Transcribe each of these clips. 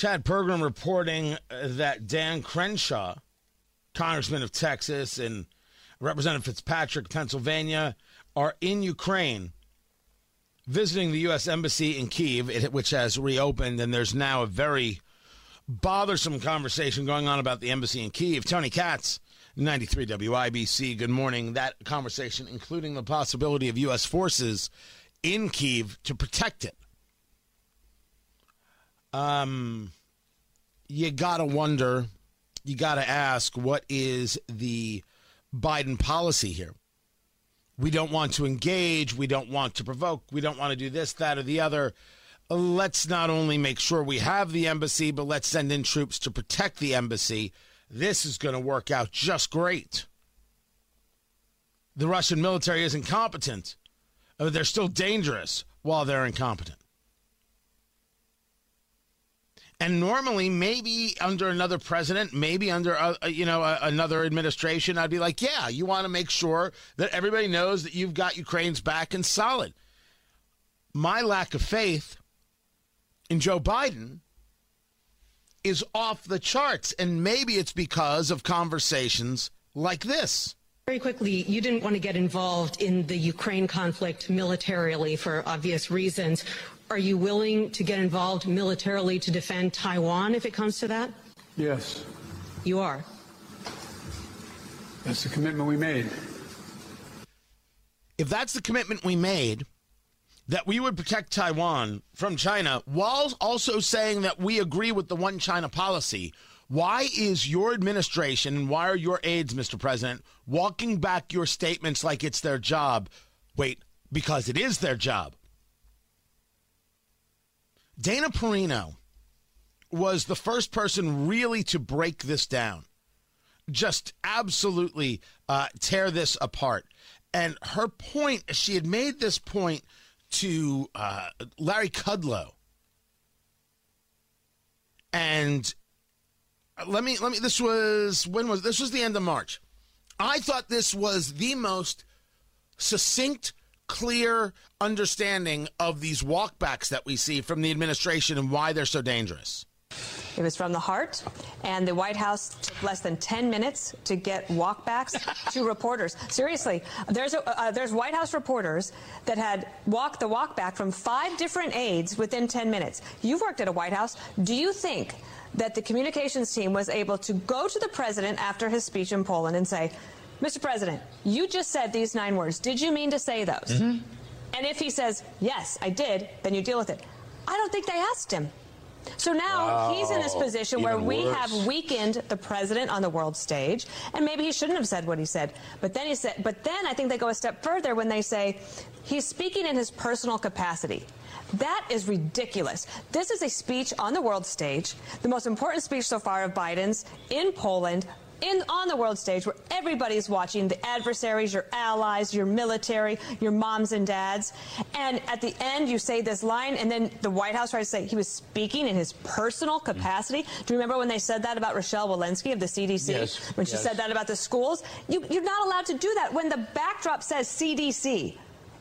Chad Pergram reporting uh, that Dan Crenshaw, congressman of Texas, and Representative Fitzpatrick, Pennsylvania, are in Ukraine visiting the U.S. Embassy in Kiev, which has reopened, and there's now a very bothersome conversation going on about the embassy in Kiev. Tony Katz, 93 WIBC, good morning. That conversation, including the possibility of U.S. forces in Kiev to protect it. Um, you gotta wonder, you gotta ask, what is the Biden policy here? We don't want to engage. We don't want to provoke. We don't want to do this, that, or the other. Let's not only make sure we have the embassy, but let's send in troops to protect the embassy. This is going to work out just great. The Russian military is incompetent. They're still dangerous while they're incompetent. And normally, maybe under another president, maybe under uh, uh you know uh, another administration, I'd be like, yeah, you want to make sure that everybody knows that you've got Ukraine's back and solid. My lack of faith in Joe Biden is off the charts, and maybe it's because of conversations like this. Very quickly, you didn't want to get involved in the Ukraine conflict militarily for obvious reasons. Are you willing to get involved militarily to defend Taiwan if it comes to that? Yes. You are? That's the commitment we made. If that's the commitment we made, that we would protect Taiwan from China, while also saying that we agree with the one China policy, why is your administration and why are your aides, Mr. President, walking back your statements like it's their job? Wait, because it is their job. Dana Perino was the first person really to break this down, just absolutely uh, tear this apart. And her point, she had made this point to uh, Larry Kudlow. And let me let me this was when was this was the end of March. I thought this was the most succinct clear understanding of these walkbacks that we see from the administration and why they're so dangerous. It was from the heart, and the White House took less than 10 minutes to get walkbacks to reporters. Seriously, there's, a, uh, there's White House reporters that had walked the walkback from five different aides within 10 minutes. You've worked at a White House. Do you think that the communications team was able to go to the president after his speech in Poland and say, Mr. President, you just said these nine words. Did you mean to say those? Mm-hmm. And if he says, yes, I did, then you deal with it. I don't think they asked him. So now wow. he's in this position where we worse. have weakened the president on the world stage, and maybe he shouldn't have said what he said. But then he said, but then I think they go a step further when they say he's speaking in his personal capacity. That is ridiculous. This is a speech on the world stage, the most important speech so far of Biden's in Poland in on the world stage where everybody's watching the adversaries, your allies, your military, your moms and dads. And at the end, you say this line, and then the White House tries to say he was speaking in his personal mm. capacity. Do you remember when they said that about Rochelle Walensky of the CDC? Yes. When she yes. said that about the schools? You, you're not allowed to do that when the backdrop says CDC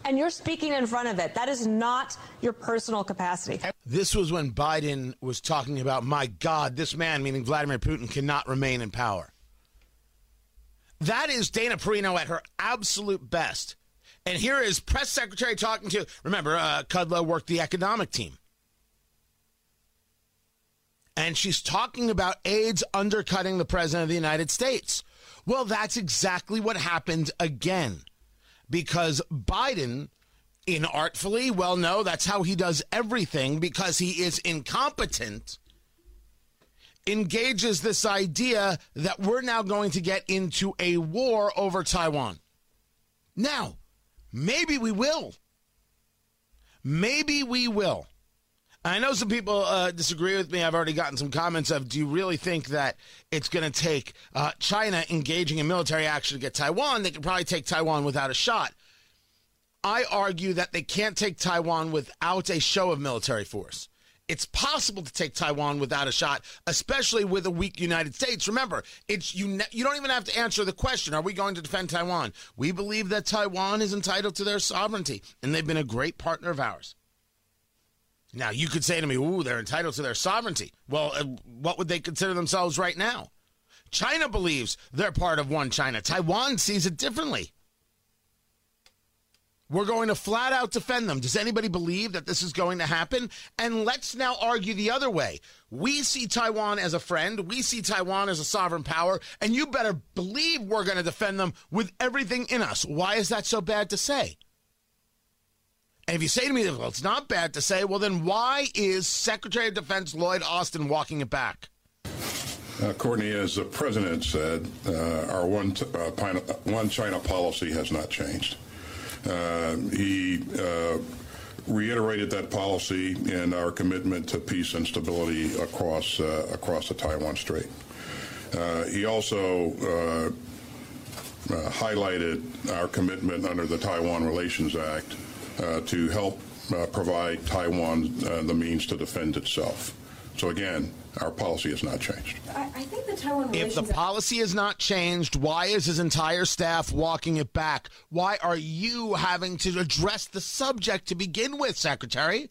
and you're speaking in front of it. That is not your personal capacity. This was when Biden was talking about, my God, this man, meaning Vladimir Putin, cannot remain in power. That is Dana Perino at her absolute best. And here is press secretary talking to, remember, uh, Kudlow worked the economic team. And she's talking about aides undercutting the president of the United States. Well, that's exactly what happened again. Because Biden, inartfully, well, no, that's how he does everything because he is incompetent engages this idea that we're now going to get into a war over Taiwan. Now, maybe we will. Maybe we will. I know some people uh, disagree with me. I've already gotten some comments of, do you really think that it's going to take uh, China engaging in military action to get Taiwan? They could probably take Taiwan without a shot. I argue that they can't take Taiwan without a show of military force it's possible to take Taiwan without a shot, especially with a weak United States. Remember, it's you. You don't even have to answer the question: Are we going to defend Taiwan? We believe that Taiwan is entitled to their sovereignty, and they've been a great partner of ours. Now, you could say to me, ooh, they're entitled to their sovereignty. Well, uh, what would they consider themselves right now? China believes they're part of one China. Taiwan sees it differently. We're going to flat out defend them. Does anybody believe that this is going to happen? And let's now argue the other way. We see Taiwan as a friend. We see Taiwan as a sovereign power. And you better believe we're going to defend them with everything in us. Why is that so bad to say? And if you say to me, well, it's not bad to say, well, then why is Secretary of Defense Lloyd Austin walking it back? Uh, Courtney, as the president said, uh, our one, uh, one China policy has not changed. Uh, he uh, reiterated that policy and our commitment to peace and stability across uh, across the Taiwan Strait. he also highlighted our commitment under the Taiwan Relations Act to help provide Taiwan the means to defend itself. So again, our policy has not changed. I, I think the Taiwan If the policy has not changed, why is his entire staff walking it back? Why are you having to address the subject to begin with, Secretary?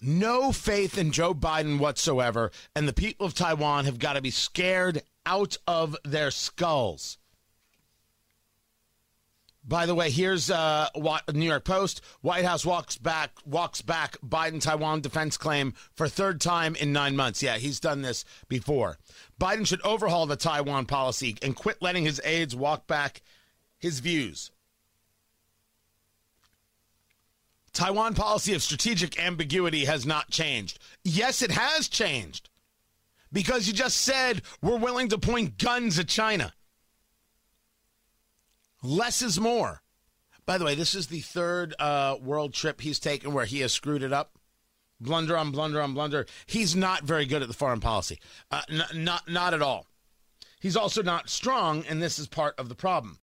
No faith in Joe Biden whatsoever, and the people of Taiwan have got to be scared out of their skulls. By the way, here's uh, New York Post. White House walks back walks back Biden Taiwan defense claim for third time in nine months. Yeah, he's done this before. Biden should overhaul the Taiwan policy and quit letting his aides walk back his views. Taiwan policy of strategic ambiguity has not changed. Yes, it has changed. Because you just said we're willing to point guns at China. Less is more. By the way, this is the third uh, world trip he's taken where he has screwed it up. Blunder on blunder on blunder. He's not very good at the foreign policy. Uh, n- not not at all. He's also not strong, and this is part of the problem.